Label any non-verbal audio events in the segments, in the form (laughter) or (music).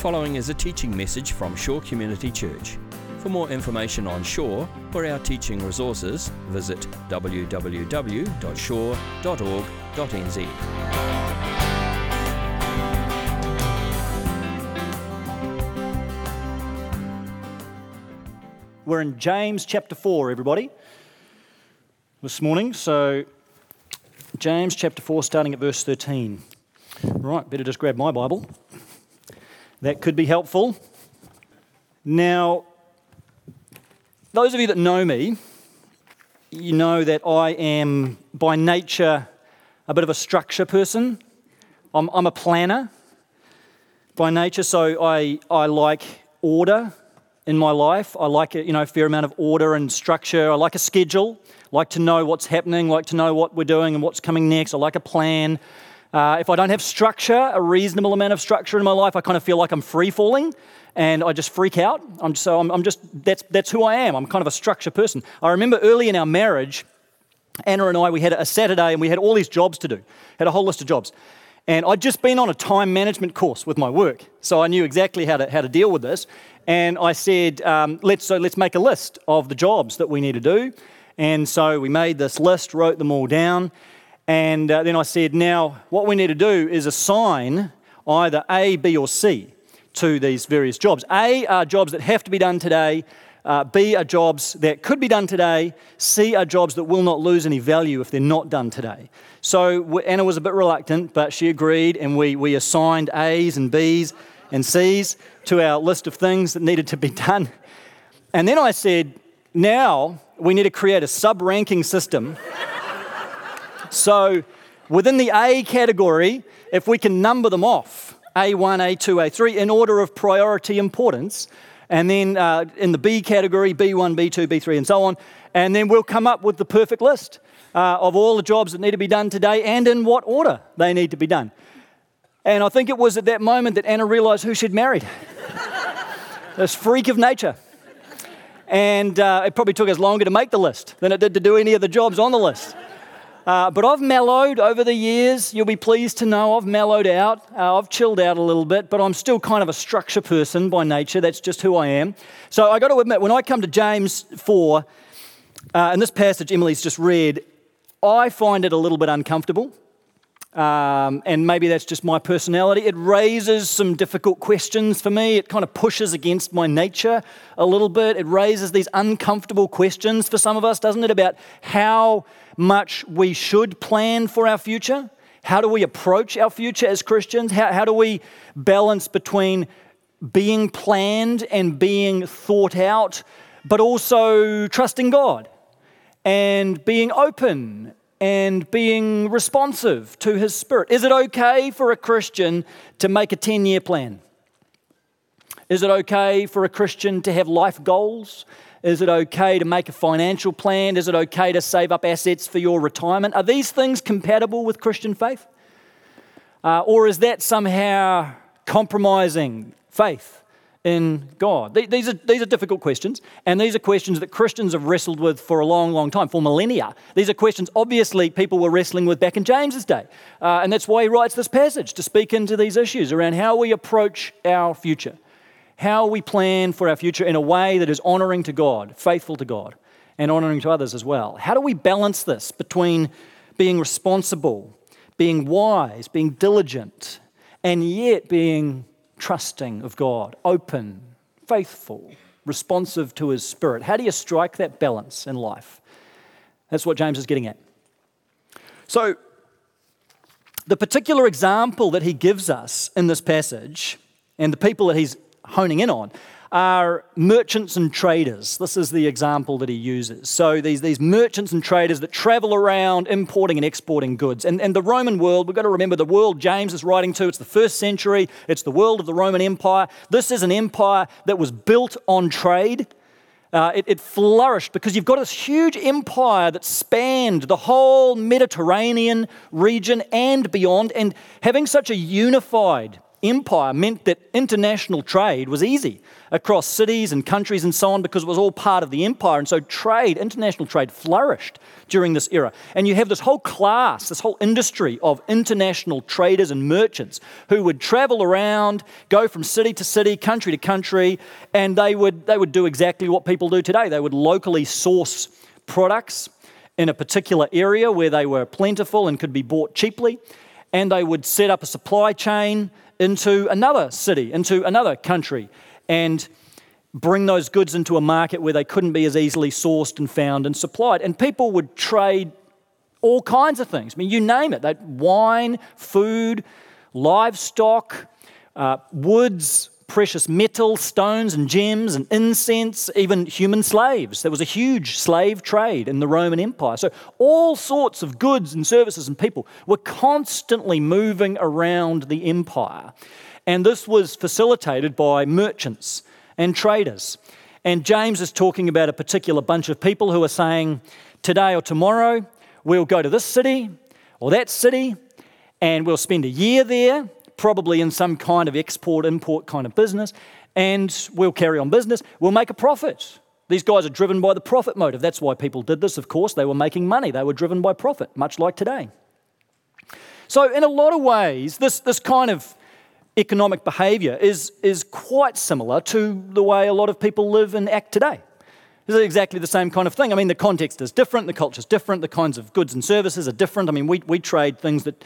following is a teaching message from Shore Community Church. For more information on Shore or our teaching resources, visit www.shore.org.nz. We're in James chapter 4, everybody, this morning. So, James chapter 4, starting at verse 13. Right, better just grab my Bible. That could be helpful. Now, those of you that know me, you know that I am by nature a bit of a structure person. I'm, I'm a planner by nature, so I, I like order in my life. I like a you know, fair amount of order and structure. I like a schedule, like to know what's happening, like to know what we're doing and what's coming next. I like a plan. Uh, if I don't have structure, a reasonable amount of structure in my life, I kind of feel like I'm free falling and I just freak out. I'm, so I'm, I'm just, that's, that's who I am. I'm kind of a structure person. I remember early in our marriage, Anna and I, we had a Saturday and we had all these jobs to do, had a whole list of jobs. And I'd just been on a time management course with my work, so I knew exactly how to, how to deal with this. And I said, um, let's, so let's make a list of the jobs that we need to do. And so we made this list, wrote them all down. And uh, then I said, now what we need to do is assign either A, B, or C to these various jobs. A are jobs that have to be done today. Uh, B are jobs that could be done today. C are jobs that will not lose any value if they're not done today. So Anna was a bit reluctant, but she agreed, and we, we assigned A's and B's and C's to our list of things that needed to be (laughs) done. And then I said, now we need to create a sub ranking system so within the A category, if we can number them off, A1, A2, A3, in order of priority importance, and then uh, in the B category, B1, B2, B3, and so on, and then we'll come up with the perfect list uh, of all the jobs that need to be done today and in what order they need to be done. And I think it was at that moment that Anna realized who she'd married (laughs) this freak of nature. And uh, it probably took us longer to make the list than it did to do any of the jobs on the list. Uh, but I've mellowed over the years. You'll be pleased to know I've mellowed out. Uh, I've chilled out a little bit, but I'm still kind of a structure person by nature. That's just who I am. So I got to admit, when I come to James 4, uh, and this passage Emily's just read, I find it a little bit uncomfortable. Um, and maybe that's just my personality. It raises some difficult questions for me. It kind of pushes against my nature a little bit. It raises these uncomfortable questions for some of us, doesn't it, about how much we should plan for our future? How do we approach our future as Christians? How, how do we balance between being planned and being thought out, but also trusting God and being open and being responsive to His Spirit. Is it okay for a Christian to make a 10 year plan? Is it okay for a Christian to have life goals? Is it okay to make a financial plan? Is it okay to save up assets for your retirement? Are these things compatible with Christian faith? Uh, or is that somehow compromising faith? in God? These are, these are difficult questions, and these are questions that Christians have wrestled with for a long, long time, for millennia. These are questions, obviously, people were wrestling with back in James's day. Uh, and that's why he writes this passage to speak into these issues around how we approach our future, how we plan for our future in a way that is honoring to God, faithful to God, and honoring to others as well. How do we balance this between being responsible, being wise, being diligent, and yet being trusting of God, open, faithful, responsive to His Spirit. How do you strike that balance in life? That's what James is getting at. So, the particular example that he gives us in this passage, and the people that he's honing in on, are merchants and traders. This is the example that he uses. So, these, these merchants and traders that travel around importing and exporting goods. And, and the Roman world, we've got to remember the world James is writing to, it's the first century, it's the world of the Roman Empire. This is an empire that was built on trade. Uh, it, it, flourished because you've got this huge empire that spanned the whole Mediterranean region and beyond. And having such a unified empire meant that international trade was easy across cities and countries and so on because it was all part of the empire. And so trade, international trade, flourished during this era. And you have this whole class, this whole industry of international traders and merchants who would travel around, go from city to city, country to country, and they would, they would do exactly what people do today. They would locally source products in a particular area where they were plentiful and could be bought cheaply, and they would set up a supply chain into another city, into another country, and bring those goods into a market where they couldn't be as easily sourced and found and supplied. And people would trade all kinds of things. I mean, you name it. That wine, food, livestock, uh, woods, precious metals, stones and gems and incense, even human slaves. There was a huge slave trade in the Roman Empire. So all sorts of goods and services and people were constantly moving around the empire. And this was facilitated by merchants and traders. And James is talking about a particular bunch of people who are saying, today or tomorrow, we'll go to this city or that city and we'll spend a year there probably in some kind of export import kind of business, and we'll carry on business. We'll make a profit. These guys are driven by the profit motive. That's why people did this, of course. They were making money, they were driven by profit, much like today. So, in a lot of ways, this, this kind of economic behavior is, is quite similar to the way a lot of people live and act today. This is exactly the same kind of thing. I mean, the context is different, the culture is different, the kinds of goods and services are different. I mean, we, we trade things that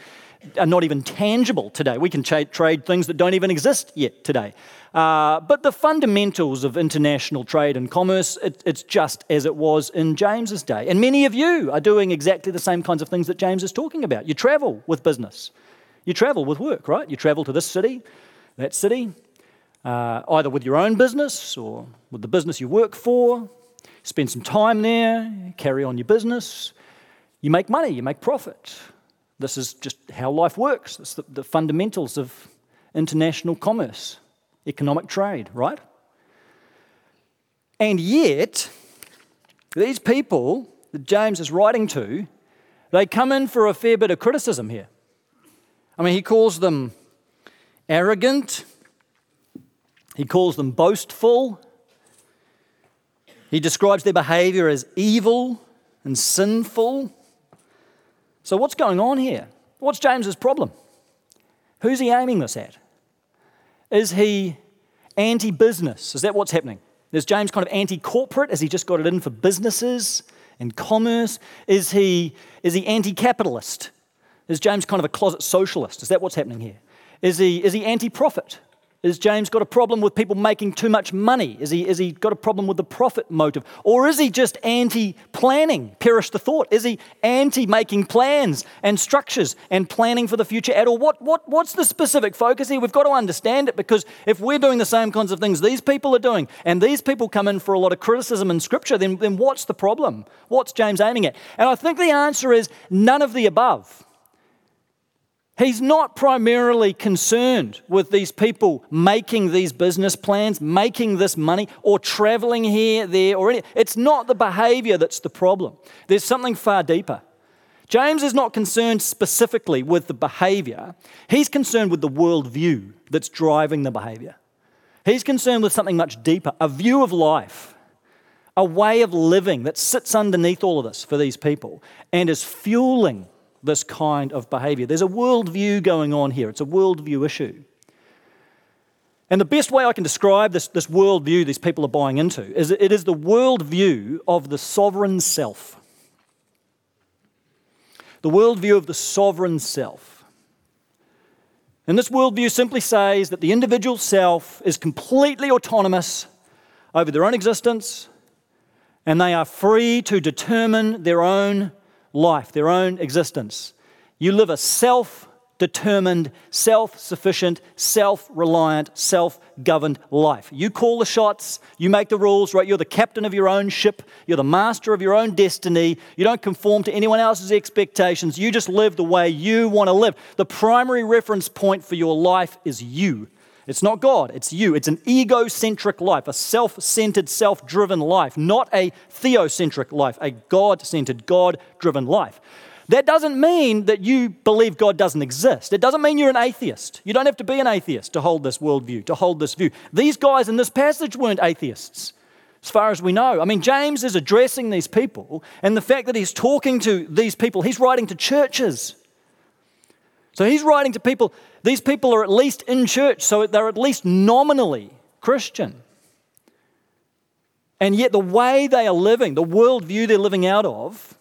are not even tangible today. We can tra- trade things that don't even exist yet today. Uh, but the fundamentals of international trade and commerce, it, it's just as it was in James's day. And many of you are doing exactly the same kinds of things that James is talking about. You travel with business, you travel with work, right? You travel to this city, that city, uh, either with your own business or with the business you work for. Spend some time there, carry on your business. You make money, you make profit. This is just how life works. It's the, the fundamentals of international commerce, economic trade, right? And yet, these people that James is writing to, they come in for a fair bit of criticism here. I mean, he calls them arrogant, he calls them boastful, he describes their behavior as evil and sinful. So, what's going on here? What's James's problem? Who's he aiming this at? Is he anti business? Is that what's happening? Is James kind of anti corporate? Has he just got it in for businesses and commerce? Is he, is he anti capitalist? Is James kind of a closet socialist? Is that what's happening here? Is he, is he anti profit? Is James got a problem with people making too much money? Is he, is he got a problem with the profit motive? Or is he just anti planning? Perish the thought. Is he anti making plans and structures and planning for the future at all? What, what, what's the specific focus here? We've got to understand it because if we're doing the same kinds of things these people are doing, and these people come in for a lot of criticism in Scripture, then, then what's the problem? What's James aiming at? And I think the answer is none of the above. He's not primarily concerned with these people making these business plans, making this money, or traveling here, there, or any. It's not the behavior that's the problem. There's something far deeper. James is not concerned specifically with the behavior, he's concerned with the worldview that's driving the behavior. He's concerned with something much deeper a view of life, a way of living that sits underneath all of this for these people and is fueling this kind of behavior. There's a worldview going on here, it's a worldview issue. And the best way I can describe this, this worldview these people are buying into is it is the worldview of the sovereign self. The worldview of the sovereign self. And this worldview simply says that the individual self is completely autonomous over their own existence and they are free to determine their own life, their own existence. You live a self determined, self sufficient, self reliant, self governed life. You call the shots, you make the rules, right? You're the captain of your own ship, you're the master of your own destiny. You don't conform to anyone else's expectations. You just live the way you want to live. The primary reference point for your life is you. It's not God, it's you. It's an egocentric life, a self centered, self driven life, not a theocentric life, a God centered, God driven life. That doesn't mean that you believe God doesn't exist. It doesn't mean you're an atheist. You don't have to be an atheist to hold this worldview, to hold this view. These guys in this passage weren't atheists, as far as we know. I mean, James is addressing these people, and the fact that he's talking to these people, he's writing to churches. So he's writing to people, these people are at least in church, so they're at least nominally Christian. And yet, the way they are living, the worldview they're living out of,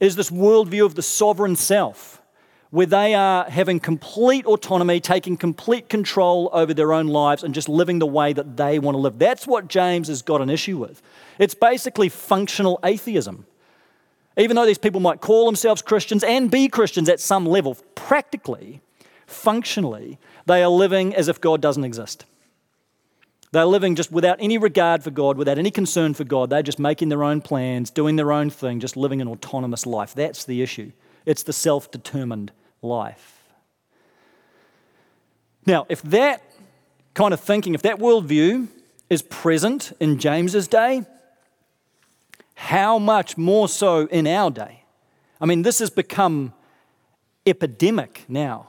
is this worldview of the sovereign self, where they are having complete autonomy, taking complete control over their own lives, and just living the way that they want to live. That's what James has got an issue with. It's basically functional atheism. Even though these people might call themselves Christians and be Christians at some level, practically, functionally, they are living as if God doesn't exist. They're living just without any regard for God, without any concern for God. They're just making their own plans, doing their own thing, just living an autonomous life. That's the issue. It's the self determined life. Now, if that kind of thinking, if that worldview is present in James's day, how much more so in our day? I mean, this has become epidemic now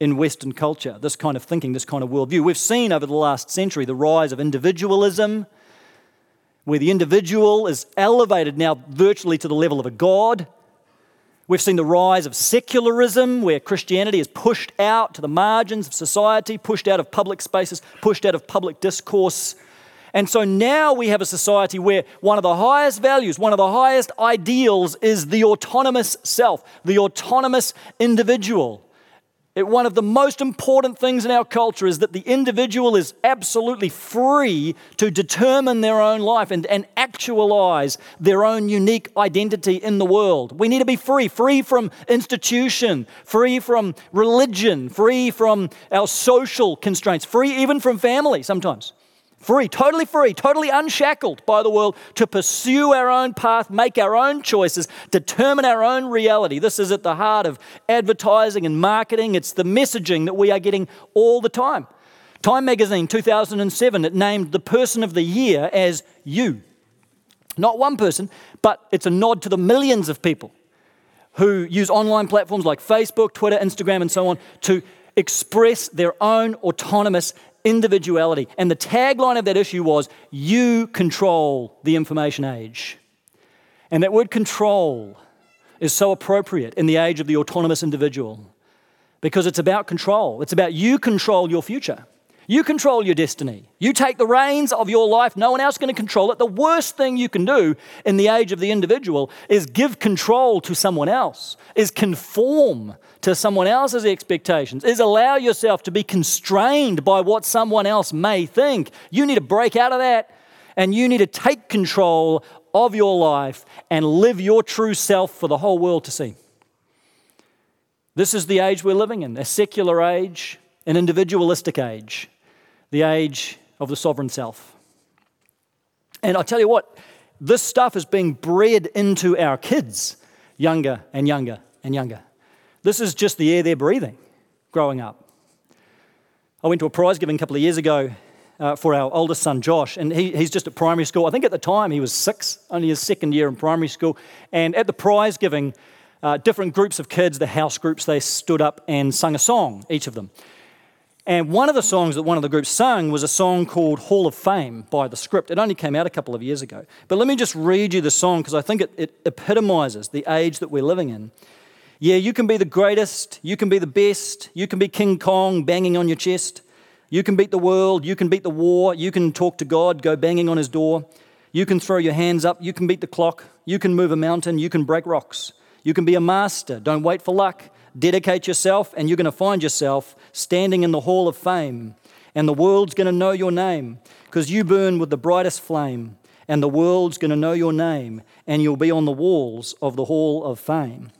in Western culture, this kind of thinking, this kind of worldview. We've seen over the last century the rise of individualism, where the individual is elevated now virtually to the level of a god. We've seen the rise of secularism, where Christianity is pushed out to the margins of society, pushed out of public spaces, pushed out of public discourse. And so now we have a society where one of the highest values, one of the highest ideals is the autonomous self, the autonomous individual. It, one of the most important things in our culture is that the individual is absolutely free to determine their own life and, and actualize their own unique identity in the world. We need to be free, free from institution, free from religion, free from our social constraints, free even from family sometimes. Free, totally free, totally unshackled by the world to pursue our own path, make our own choices, determine our own reality. This is at the heart of advertising and marketing. It's the messaging that we are getting all the time. Time magazine 2007, it named the person of the year as you. Not one person, but it's a nod to the millions of people who use online platforms like Facebook, Twitter, Instagram, and so on to express their own autonomous individuality. And the tagline of that issue was, You control the information age. And that word control is so appropriate in the age of the autonomous individual because it's about control. It's about you control your future. You control your destiny. You take the reins of your life. No one else is going to control it. The worst thing you can do in the age of the individual is give control to someone else, is conform to someone else's expectations, is allow yourself to be constrained by what someone else may think. You need to break out of that and you need to take control of your life and live your true self for the whole world to see. This is the age we're living in a secular age, an individualistic age, the age of the sovereign self. And I tell you what, this stuff is being bred into our kids younger and younger and younger. This is just the air they're breathing growing up. I went to a prize giving a couple of years ago uh, for our oldest son, Josh, and he, he's just at primary school. I think at the time he was six, only his second year in primary school. And at the prize giving, uh, different groups of kids, the house groups, they stood up and sung a song, each of them. And one of the songs that one of the groups sung was a song called Hall of Fame by the script. It only came out a couple of years ago. But let me just read you the song because I think it, it epitomizes the age that we're living in. Yeah, you can be the greatest, you can be the best, you can be King Kong banging on your chest, you can beat the world, you can beat the war, you can talk to God, go banging on his door, you can throw your hands up, you can beat the clock, you can move a mountain, you can break rocks, you can be a master, don't wait for luck, dedicate yourself, and you're going to find yourself standing in the hall of fame, and the world's going to know your name because you burn with the brightest flame, and the world's going to know your name, and you'll be on the walls of the hall of fame.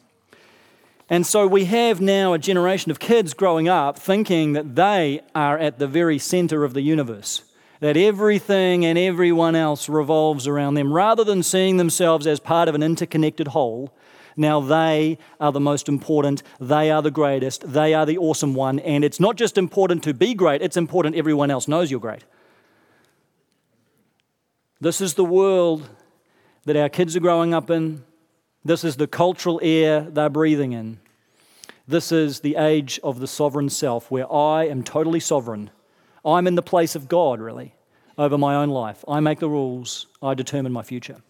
And so we have now a generation of kids growing up thinking that they are at the very center of the universe, that everything and everyone else revolves around them, rather than seeing themselves as part of an interconnected whole. Now they are the most important, they are the greatest, they are the awesome one, and it's not just important to be great, it's important everyone else knows you're great. This is the world that our kids are growing up in. This is the cultural air they're breathing in. This is the age of the sovereign self, where I am totally sovereign. I'm in the place of God, really, over my own life. I make the rules, I determine my future.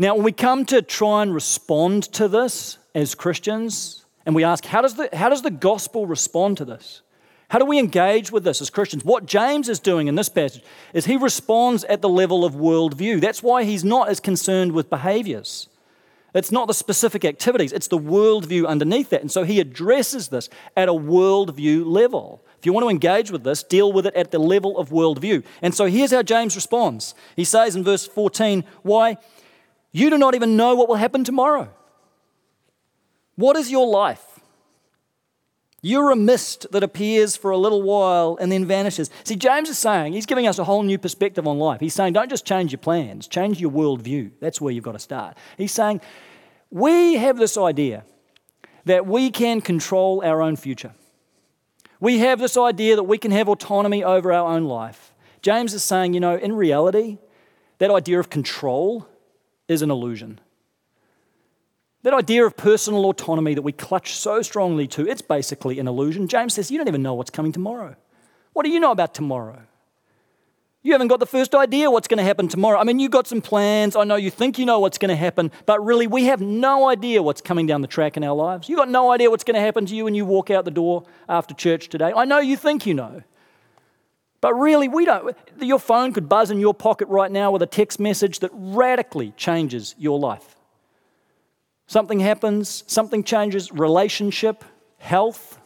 Now, when we come to try and respond to this as Christians, and we ask, how does the, how does the gospel respond to this? How do we engage with this as Christians? What James is doing in this passage is he responds at the level of worldview. That's why he's not as concerned with behaviors. It's not the specific activities, it's the worldview underneath that. And so he addresses this at a worldview level. If you want to engage with this, deal with it at the level of worldview. And so here's how James responds. He says in verse 14, Why? You do not even know what will happen tomorrow. What is your life? You're a mist that appears for a little while and then vanishes. See, James is saying, he's giving us a whole new perspective on life. He's saying, don't just change your plans, change your worldview. That's where you've got to start. He's saying, we have this idea that we can control our own future. We have this idea that we can have autonomy over our own life. James is saying, you know, in reality, that idea of control is an illusion. That idea of personal autonomy that we clutch so strongly to, it's basically an illusion. James says, You don't even know what's coming tomorrow. What do you know about tomorrow? You haven't got the first idea what's going to happen tomorrow. I mean, you've got some plans. I know you think you know what's going to happen, but really, we have no idea what's coming down the track in our lives. You've got no idea what's going to happen to you when you walk out the door after church today. I know you think you know. But really, we don't. Your phone could buzz in your pocket right now with a text message that radically changes your life. Something happens, something changes, relationship, health,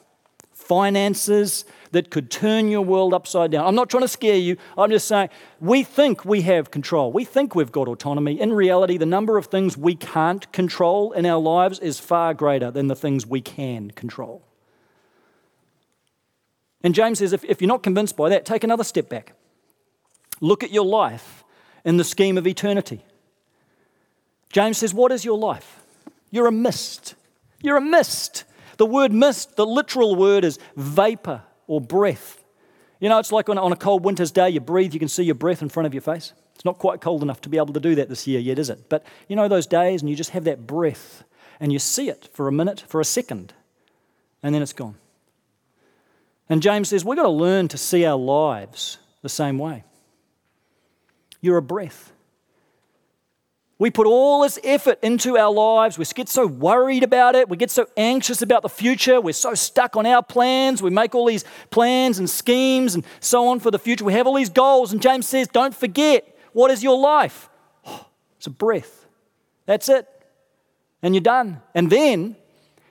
finances that could turn your world upside down. I'm not trying to scare you. I'm just saying we think we have control. We think we've got autonomy. In reality, the number of things we can't control in our lives is far greater than the things we can control. And James says if, if you're not convinced by that, take another step back. Look at your life in the scheme of eternity. James says, What is your life? You're a mist. You're a mist. The word mist, the literal word is vapor or breath. You know, it's like on, on a cold winter's day, you breathe, you can see your breath in front of your face. It's not quite cold enough to be able to do that this year yet, is it? But you know those days and you just have that breath and you see it for a minute, for a second, and then it's gone. And James says we've got to learn to see our lives the same way. You're a breath. We put all this effort into our lives. We get so worried about it. We get so anxious about the future. We're so stuck on our plans. We make all these plans and schemes and so on for the future. We have all these goals. And James says, don't forget, what is your life? Oh, (gasps) it's a breath. That's it. And you're done. And then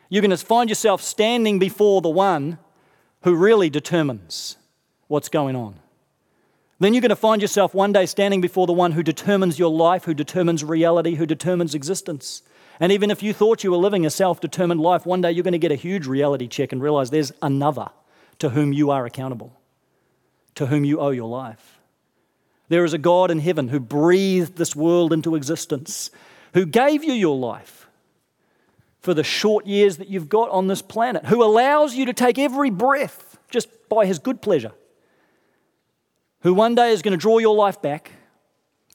you're going to find yourself standing before the one who really determines what's going on. Then you're going to find yourself one day standing before the one who determines your life, who determines reality, who determines existence. And even if you thought you were living a self determined life, one day you're going to get a huge reality check and realize there's another to whom you are accountable, to whom you owe your life. There is a God in heaven who breathed this world into existence, who gave you your life for the short years that you've got on this planet, who allows you to take every breath just by his good pleasure who one day is going to draw your life back,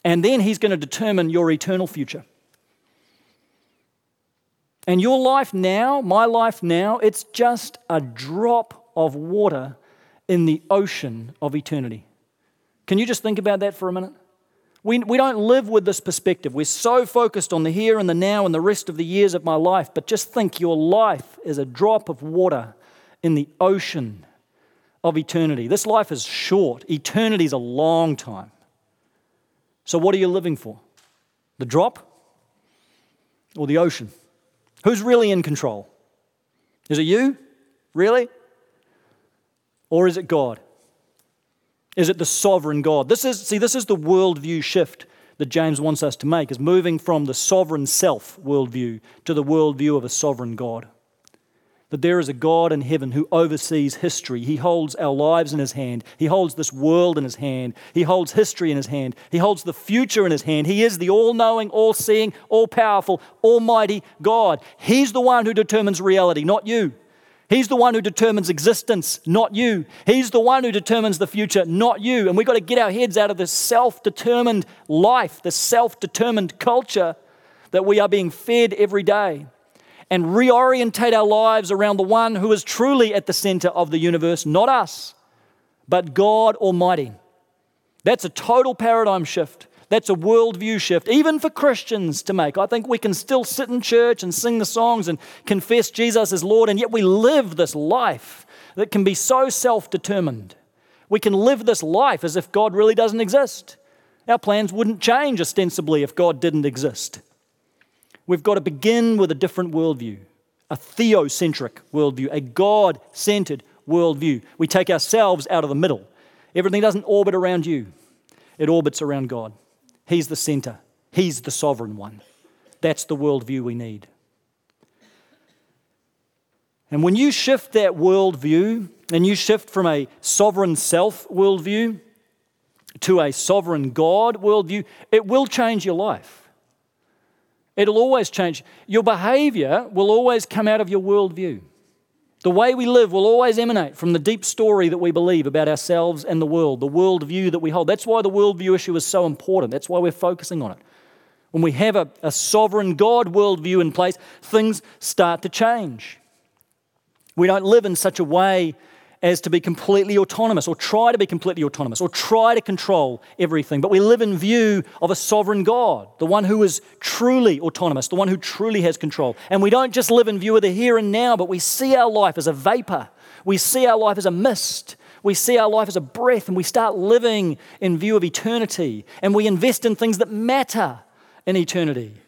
and then he's going to determine your eternal future. And your life now, my life now, it's just a drop of water in the ocean of eternity. Can you just think about that for a minute? We, we don't live with this perspective. We're so focused on the here and the now and the rest of the years of my life, but just think your life is a drop of water in the ocean of eternity. This life is short, eternity is a long time. So, what are you living for? The drop or the ocean? Who's really in control? Is it you? Really? Or is it God? Is it the sovereign God? This is, see, this is the worldview shift that James wants us to make, is moving from the sovereign self worldview to the worldview of a sovereign God that there is a God in heaven who oversees history. He holds our lives in his hand. He holds this world in his hand. He holds history in his hand. He holds the future in his hand. He is the all knowing, all seeing, all powerful, almighty God. He's the one who determines reality, not you. He's the one who determines existence, not you. He's the one who determines the future, not you. And we've got to get our heads out of this self determined life, this self determined culture that we are being fed every day, and reorientate our lives around the one who is truly at the center of the universe, not us, but God Almighty. That's a total paradigm shift. That's a worldview shift, even for Christians to make. I think we can still sit in church and sing the songs and confess Jesus as Lord, and yet we live this life that can be so self determined. We can live this life as if God really doesn't exist. Our plans wouldn't change ostensibly if God didn't exist. We've got to begin with a different worldview, a theocentric worldview, a God centered worldview. We take ourselves out of the middle. Everything doesn't orbit around you, it orbits around God. He's the center, He's the sovereign one. That's the worldview we need. And when you shift that worldview and you shift from a sovereign self worldview to a sovereign God worldview, it will change your life. It'll always change. Your behavior will always come out of your worldview. The way we live will always emanate from the deep story that we believe about ourselves and the world, the worldview that we hold. That's why the worldview issue is so important. That's why we're focusing on it. When we have a, a sovereign God worldview in place, things start to change. We don't live in such a way as to be completely autonomous or try to be completely autonomous or try to control everything. But we live in view of a sovereign God, the one who is truly autonomous, the one who truly has control. And we don't just live in view of the here and now, but we see our life as a vapor. We see our life as a mist. We see our life as a breath, and we start living in view of eternity. And we invest in things that matter in eternity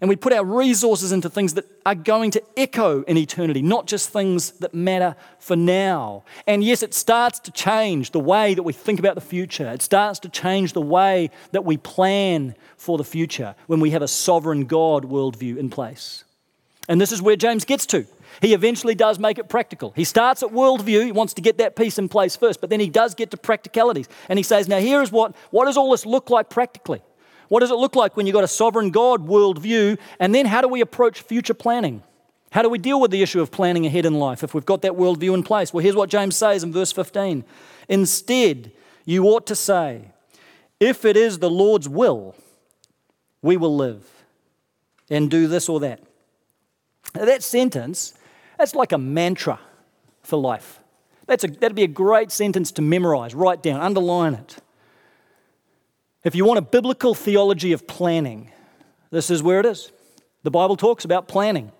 and we put our resources into things that are going to echo in eternity, not just things that matter for now. And yes, it starts to change the way that we think about the future. It starts to change the way that we plan for the future when we have a sovereign God worldview in place. And this is where James gets to. He eventually does make it practical. He starts at worldview, he wants to get that piece in place first, but then he does get to practicalities. And he says, Now, here is what, what does all this look like practically? What does it look like when you've got a sovereign God worldview? And then how do we approach future planning? How do we deal with the issue of planning ahead in life if we've got that worldview in place? Well, here's what James says in verse 15 Instead, you ought to say, If it is the Lord's will, we will live and do this or that. Now, that sentence, that's like a mantra for life. That's a, that'd be a great sentence to memorize, write down, underline it. If you want a biblical theology of planning, this is where it is. The Bible talks about planning.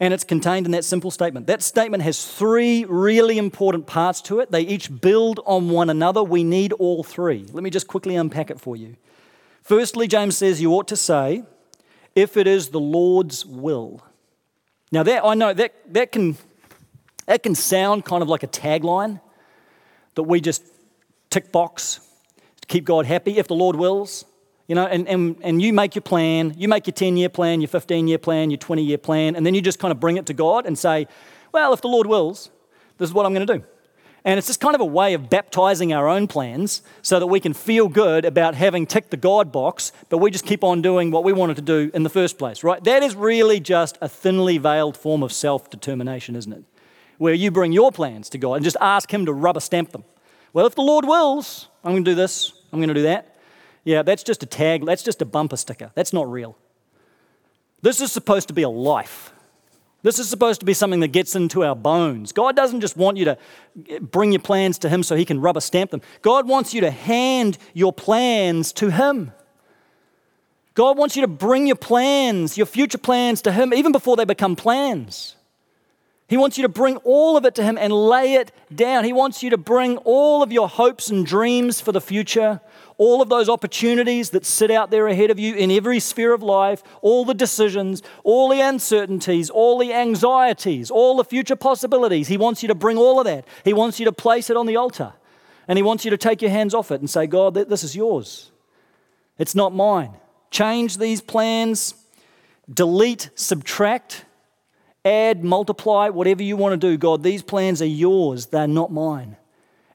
And it's contained in that simple statement. That statement has three really important parts to it. They each build on one another. We need all three. Let me just quickly unpack it for you. Firstly, James says you ought to say, if it is the Lord's will. Now, that I know that, that, can, that can sound kind of like a tagline that we just tick box keep God happy if the Lord wills. You know, and, and, and you make your plan, you make your 10 year plan, your 15 year plan, your 20 year plan, and then you just kind of bring it to God and say, well, if the Lord wills, this is what I'm going to do. And it's just kind of a way of baptizing our own plans so that we can feel good about having ticked the God box, but we just keep on doing what we wanted to do in the first place, right? That is really just a thinly veiled form of self determination, isn't it? Where you bring your plans to God and just ask Him to rubber stamp them. Well, if the Lord wills, I'm going to do this. I'm going to do that. Yeah, that's just a tag, that's just a bumper sticker. That's not real. This is supposed to be a life. This is supposed to be something that gets into our bones. God doesn't just want you to bring your plans to Him so He can rubber stamp them. God wants you to hand your plans to Him. God wants you to bring your plans, your future plans to Him, even before they become plans. He wants you to bring all of it to Him and lay it down. He wants you to bring all of your hopes and dreams for the future, all of those opportunities that sit out there ahead of you in every sphere of life, all the decisions, all the uncertainties, all the anxieties, all the future possibilities. He wants you to bring all of that. He wants you to place it on the altar. And He wants you to take your hands off it and say, God, this is yours. It's not mine. Change these plans, delete, subtract add, multiply, whatever you want to do. God, these plans are yours, they're not mine.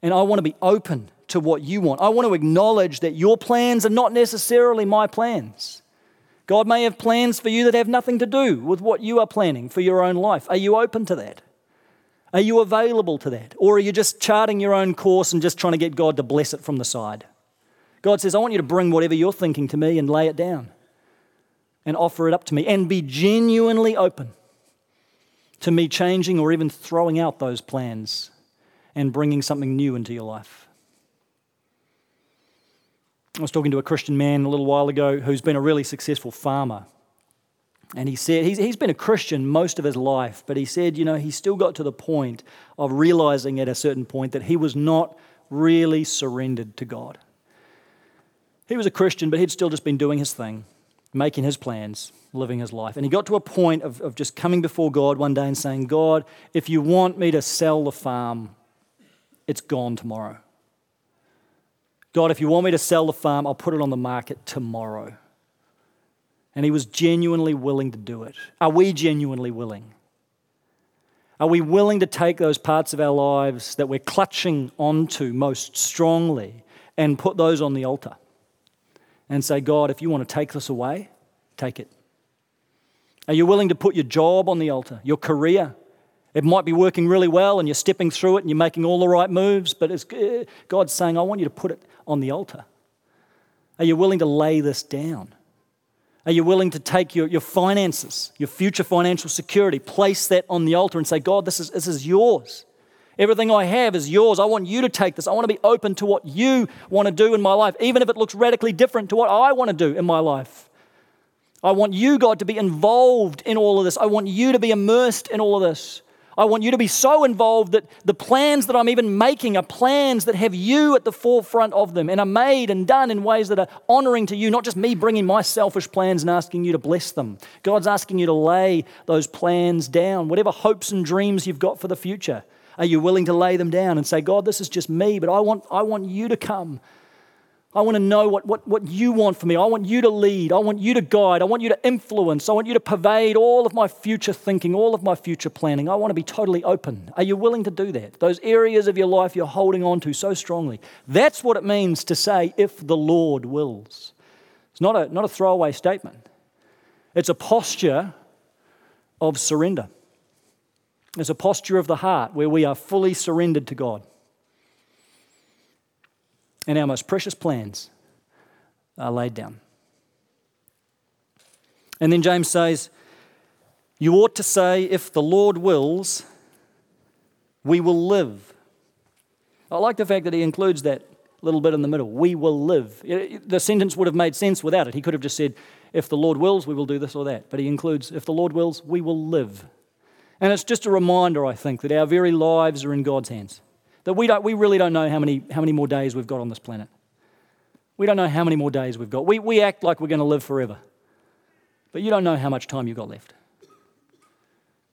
And I want to be open to what you want. I want to acknowledge that your plans are not necessarily my plans. God may have plans for you that have nothing to do with what you are planning for your own life. Are you open to that? Are you available to that? Or are you just charting your own course and just trying to get God to bless it from the side? God says, I want you to bring whatever you're thinking to me and lay it down and offer it up to me and be genuinely open to me changing or even throwing out those plans and bringing something new into your life. I was talking to a Christian man a little while ago who's been a really successful farmer. And he said, he's, he's been a Christian most of his life, but he said, you know, he still got to the point of realizing at a certain point that he was not really surrendered to God. He was a Christian, but he'd still just been doing his thing, making his plans, living his life. And he got to a point of, of just coming before God one day and saying, God, if you want me to sell the farm, it's gone tomorrow. God, if you want me to sell the farm, I'll put it on the market tomorrow. And he was genuinely willing to do it. Are we genuinely willing? Are we willing to take those parts of our lives that we're clutching onto most strongly and put those on the altar and say, God, if you want to take this away, take it? Are you willing to put your job on the altar, your career? It might be working really well and you're stepping through it and you're making all the right moves, but eh, God's saying, I want you to put it on the altar. Are you willing to lay this down? Are you willing to take your, your finances, your future financial security, place that on the altar and say, God, this is, this is yours? Everything I have is yours. I want you to take this. I want to be open to what you want to do in my life, even if it looks radically different to what I want to do in my life. I want you, God, to be involved in all of this. I want you to be immersed in all of this. I want you to be so involved that the plans that I'm even making are plans that have you at the forefront of them and are made and done in ways that are honoring to you, not just me bringing my selfish plans and asking you to bless them. God's asking you to lay those plans down, whatever hopes and dreams you've got for the future. Are you willing to lay them down and say, God, this is just me, but I want, I want you to come I want to know what, what, what you want for me. I want you to lead. I want you to guide. I want you to influence. I want you to pervade all of my future thinking, all of my future planning. I want to be totally open. Are you willing to do that? Those areas of your life you're holding on to so strongly. That's what it means to say, if the Lord wills. It's not a, not a throwaway statement, it's a posture of surrender. It's a posture of the heart where we are fully surrendered to God and our most precious plans are laid down. And then James says, You ought to say, if the Lord wills, we will live. I like the fact that he includes that little bit in the middle. We will live. The sentence would have made sense without it. He could have just said, If the Lord wills, we will do this or that. But he includes, If the Lord wills, we will live. And it's just a reminder, I think, that our very lives are in God's hands. That we, don't, we really don't know how many, how many more days we've got on this planet. We don't know how many more days we've got. We, we act like we're going to live forever. But you don't know how much time you've got left.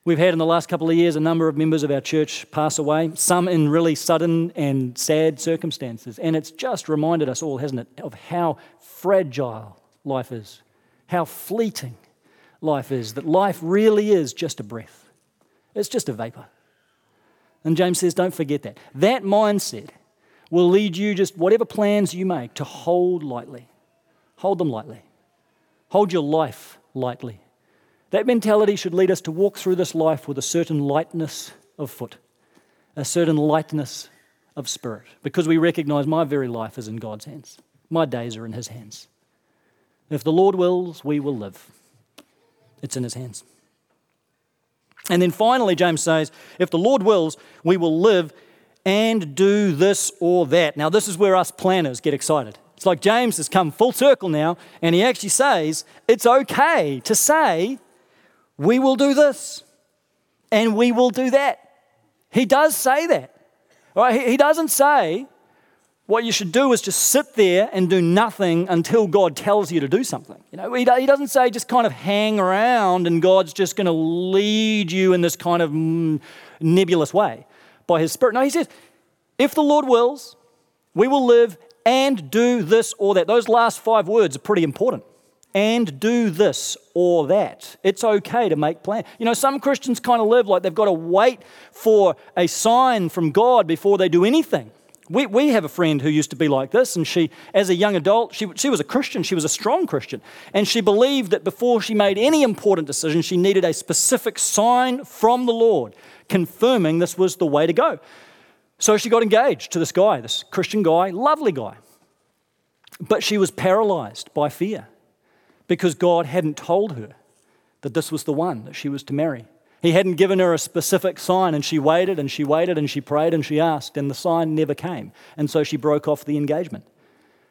We've had in the last couple of years a number of members of our church pass away, some in really sudden and sad circumstances. And it's just reminded us all, hasn't it, of how fragile life is, how fleeting life is, that life really is just a breath, it's just a vapor. And James says, don't forget that. That mindset will lead you just whatever plans you make to hold lightly. Hold them lightly. Hold your life lightly. That mentality should lead us to walk through this life with a certain lightness of foot, a certain lightness of spirit, because we recognize my very life is in God's hands. My days are in His hands. If the Lord wills, we will live. It's in His hands. And then finally, James says, if the Lord wills, we will live and do this or that. Now, this is where us planners get excited. It's like James has come full circle now, and he actually says it's okay to say, we will do this and we will do that. He does say that. Right? He doesn't say, what you should do is just sit there and do nothing until God tells you to do something. You know, he, doesn't say just kind of hang around and God's just going to lead you in this kind of mm, nebulous way by His Spirit. No, He says, if the Lord wills, we will live and do this or that. Those last five words are pretty important. And do this or that. It's okay to make plans. You know, some Christians kind of live like they've got to wait for a sign from God before they do anything. We, we have a friend who used to be like this, and she, as a young adult, she, she was a Christian. She was a strong Christian. And she believed that before she made any important decision, she needed a specific sign from the Lord confirming this was the way to go. So she got engaged to this guy, this Christian guy, lovely guy. But she was paralyzed by fear because God hadn't told her that this was the one that she was to marry. He hadn't given her a specific sign, and she waited and she waited and she prayed and she asked, and the sign never came. And so she broke off the engagement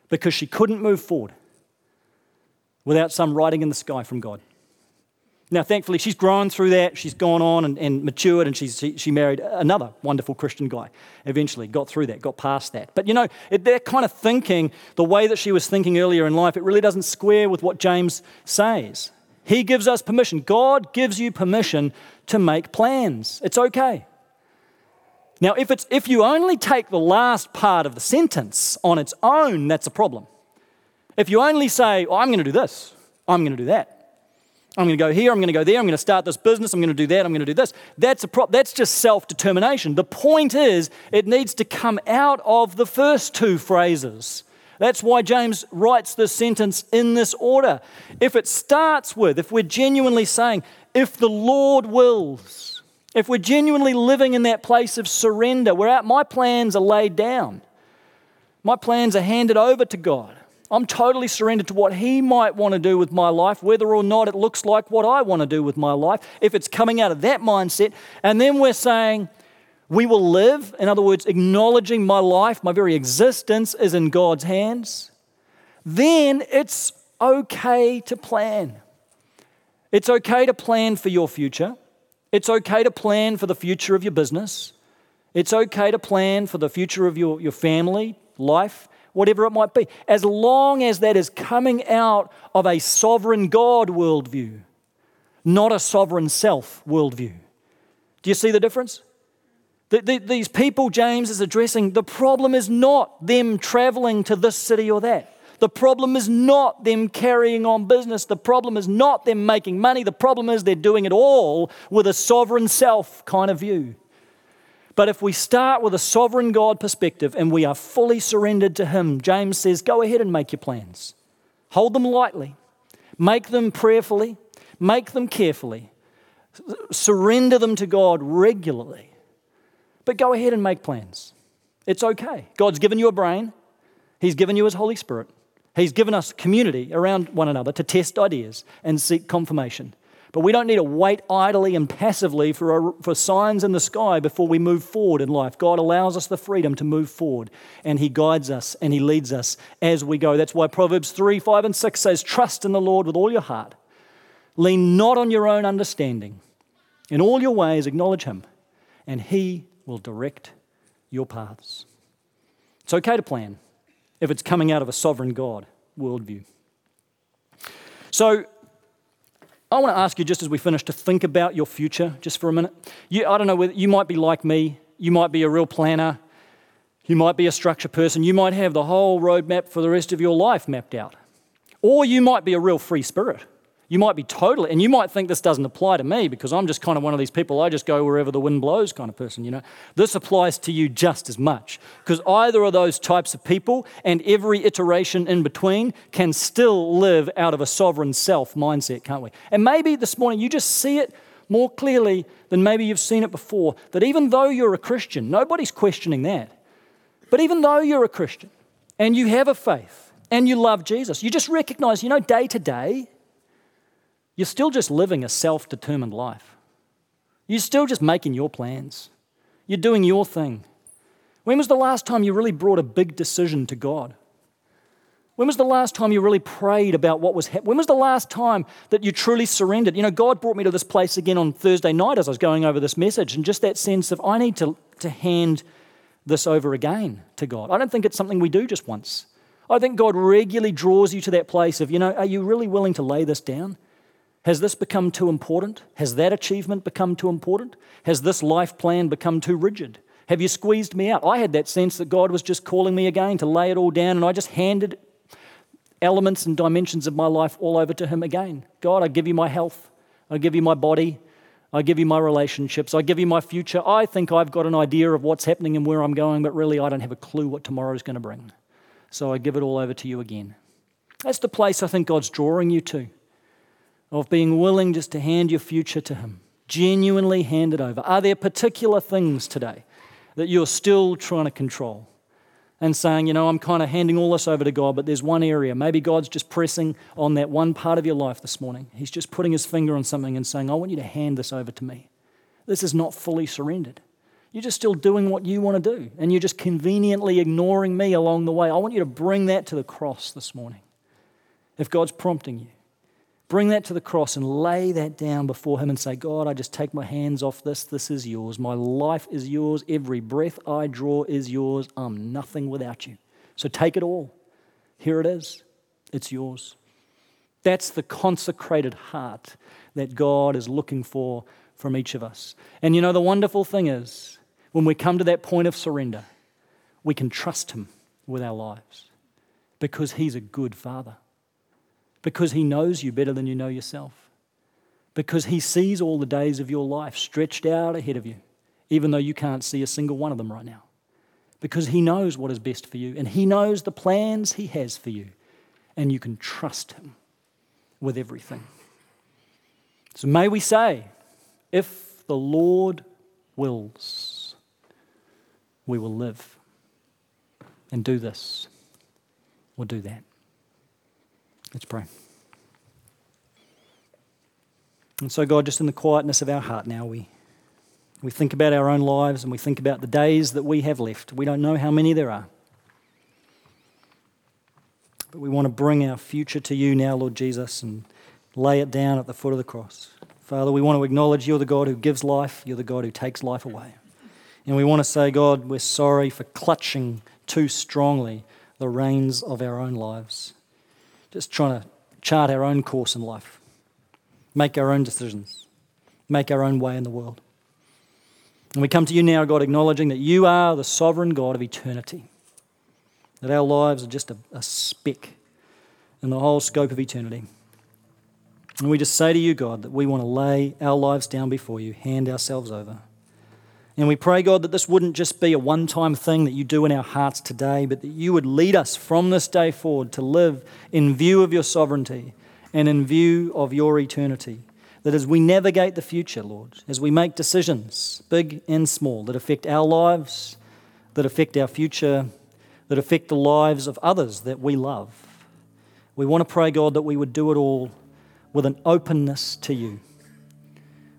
because she couldn't move forward without some writing in the sky from God. Now, thankfully, she's grown through that. She's gone on and, and matured, and she's, she, she, married another wonderful Christian guy. Eventually, got through that, got past that. But you know, it, that kind of thinking, the way that she was thinking earlier in life, it really doesn't square with what James says. He gives us permission. God gives you permission to make plans. It's okay. Now, if, it's, if you only take the last part of the sentence on its own, that's a problem. If you only say, oh, I'm going to do this, I'm going to do that, I'm going to go here, I'm going to go there, I'm going to start this business, I'm going to do that, I'm going to do this. That's, a pro- that's just self determination. The point is, it needs to come out of the first two phrases. That's why James writes this sentence in this order. If it starts with, if we're genuinely saying, if the Lord wills, if we're genuinely living in that place of surrender, where my plans are laid down, my plans are handed over to God. I'm totally surrendered to what He might want to do with my life, whether or not it looks like what I want to do with my life, if it's coming out of that mindset. And then we're saying, we will live, in other words, acknowledging my life, my very existence is in God's hands. Then it's okay to plan. It's okay to plan for your future. It's okay to plan for the future of your business. It's okay to plan for the future of your, your family, life, whatever it might be, as long as that is coming out of a sovereign God worldview, not a sovereign self worldview. Do you see the difference? The, the, these people James is addressing, the problem is not them traveling to this city or that. The problem is not them carrying on business. The problem is not them making money. The problem is they're doing it all with a sovereign self kind of view. But if we start with a sovereign God perspective and we are fully surrendered to Him, James says, go ahead and make your plans. Hold them lightly, make them prayerfully, make them carefully, surrender them to God regularly. But go ahead and make plans. It's okay. God's given you a brain, He's given you His Holy Spirit. He's given us community around one another to test ideas and seek confirmation. But we don't need to wait idly and passively for, for signs in the sky before we move forward in life. God allows us the freedom to move forward, and He guides us and He leads us as we go. That's why Proverbs 3, 5, and 6 says, Trust in the Lord with all your heart. Lean not on your own understanding. In all your ways, acknowledge Him, and He will direct your paths. It's okay to plan if it's coming out of a sovereign God worldview. So, I want to ask you, just as we finish, to think about your future just for a minute. You, I don't know whether you might be like me, you might be a real planner, you might be a structure person, you might have the whole roadmap for the rest of your life mapped out. Or you might be a real free spirit. You might be totally, and you might think this doesn't apply to me because I'm just kind of one of these people, I just go wherever the wind blows kind of person, you know. This applies to you just as much because either of those types of people and every iteration in between can still live out of a sovereign self mindset, can't we? And maybe this morning you just see it more clearly than maybe you've seen it before that even though you're a Christian, nobody's questioning that. But even though you're a Christian and you have a faith and you love Jesus, you just recognize, you know, day to day, you're still just living a self determined life. You're still just making your plans. You're doing your thing. When was the last time you really brought a big decision to God? When was the last time you really prayed about what was happening? When was the last time that you truly surrendered? You know, God brought me to this place again on Thursday night as I was going over this message, and just that sense of I need to, to hand this over again to God. I don't think it's something we do just once. I think God regularly draws you to that place of, you know, are you really willing to lay this down? Has this become too important? Has that achievement become too important? Has this life plan become too rigid? Have you squeezed me out? I had that sense that God was just calling me again to lay it all down, and I just handed elements and dimensions of my life all over to Him again. God, I give you my health, I give you my body, I give you my relationships. I give you my future. I think I've got an idea of what's happening and where I'm going, but really I don't have a clue what tomorrow's going to bring. So I give it all over to you again. That's the place I think God's drawing you to, of being willing just to hand your future to Him, genuinely hand it over. Are there particular things today that you're still trying to control? And saying, you know, I'm kind of handing all this over to God, but there's one area. Maybe God's just pressing on that one part of your life this morning. He's just putting his finger on something and saying, I want you to hand this over to me. This is not fully surrendered. You're just still doing what you want to do, and you're just conveniently ignoring me along the way. I want you to bring that to the cross this morning if God's prompting you. Bring that to the cross and lay that down before Him and say, God, I just take my hands off this. This is yours. My life is yours. Every breath I draw is yours. I'm nothing without you. So take it all. Here it is. It's yours. That's the consecrated heart that God is looking for from each of us. And you know, the wonderful thing is, when we come to that point of surrender, we can trust Him with our lives because He's a good Father because He knows you better than you know yourself, because He sees all the days of your life stretched out ahead of you, even though you can't see a single one of them right now, because He knows what is best for you, and He knows the plans He has for you, and you can trust Him with everything. So may we say, if the Lord wills, we will live and do this or do that. Let's pray. And so, God, just in the quietness of our heart now, we, we think about our own lives and we think about the days that we have left. We don't know how many there are. But we want to bring our future to you now, Lord Jesus, and lay it down at the foot of the cross. Father, we want to acknowledge you're the God who gives life, you're the God who takes life away. And we want to say, God, we're sorry for clutching too strongly the reins of our own lives just trying to chart our own course in life, make our own decisions, make our own way in the world. And we come to you now, God, acknowledging that you are the sovereign God of eternity, that our lives are just a, a speck in the whole scope of eternity. And we just say to you, God, that we want to lay our lives down before you, hand ourselves over. And we pray, God, that this wouldn't just be a one time thing that you do in our hearts today, but that you would lead us from this day forward to live in view of your sovereignty and in view of your eternity. That as we navigate the future, Lord, as we make decisions, big and small, that affect our lives, that affect our future, that affect the lives of others that we love, we want to pray, God, that we would do it all with an openness to you,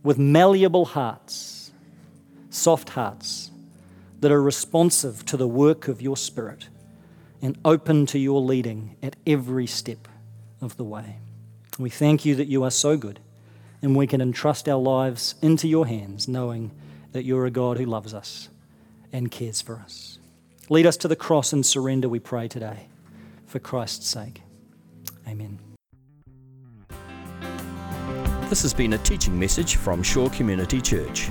with malleable hearts soft hearts that are responsive to the work of your Spirit and open to your leading at every step of the way. We thank you that you are so good and we can entrust our lives into your hands, knowing that you're a God who loves us and cares for us. Lead us to the cross and surrender, we pray today, for Christ's sake. Amen. This has been a teaching message from Shore Community Church.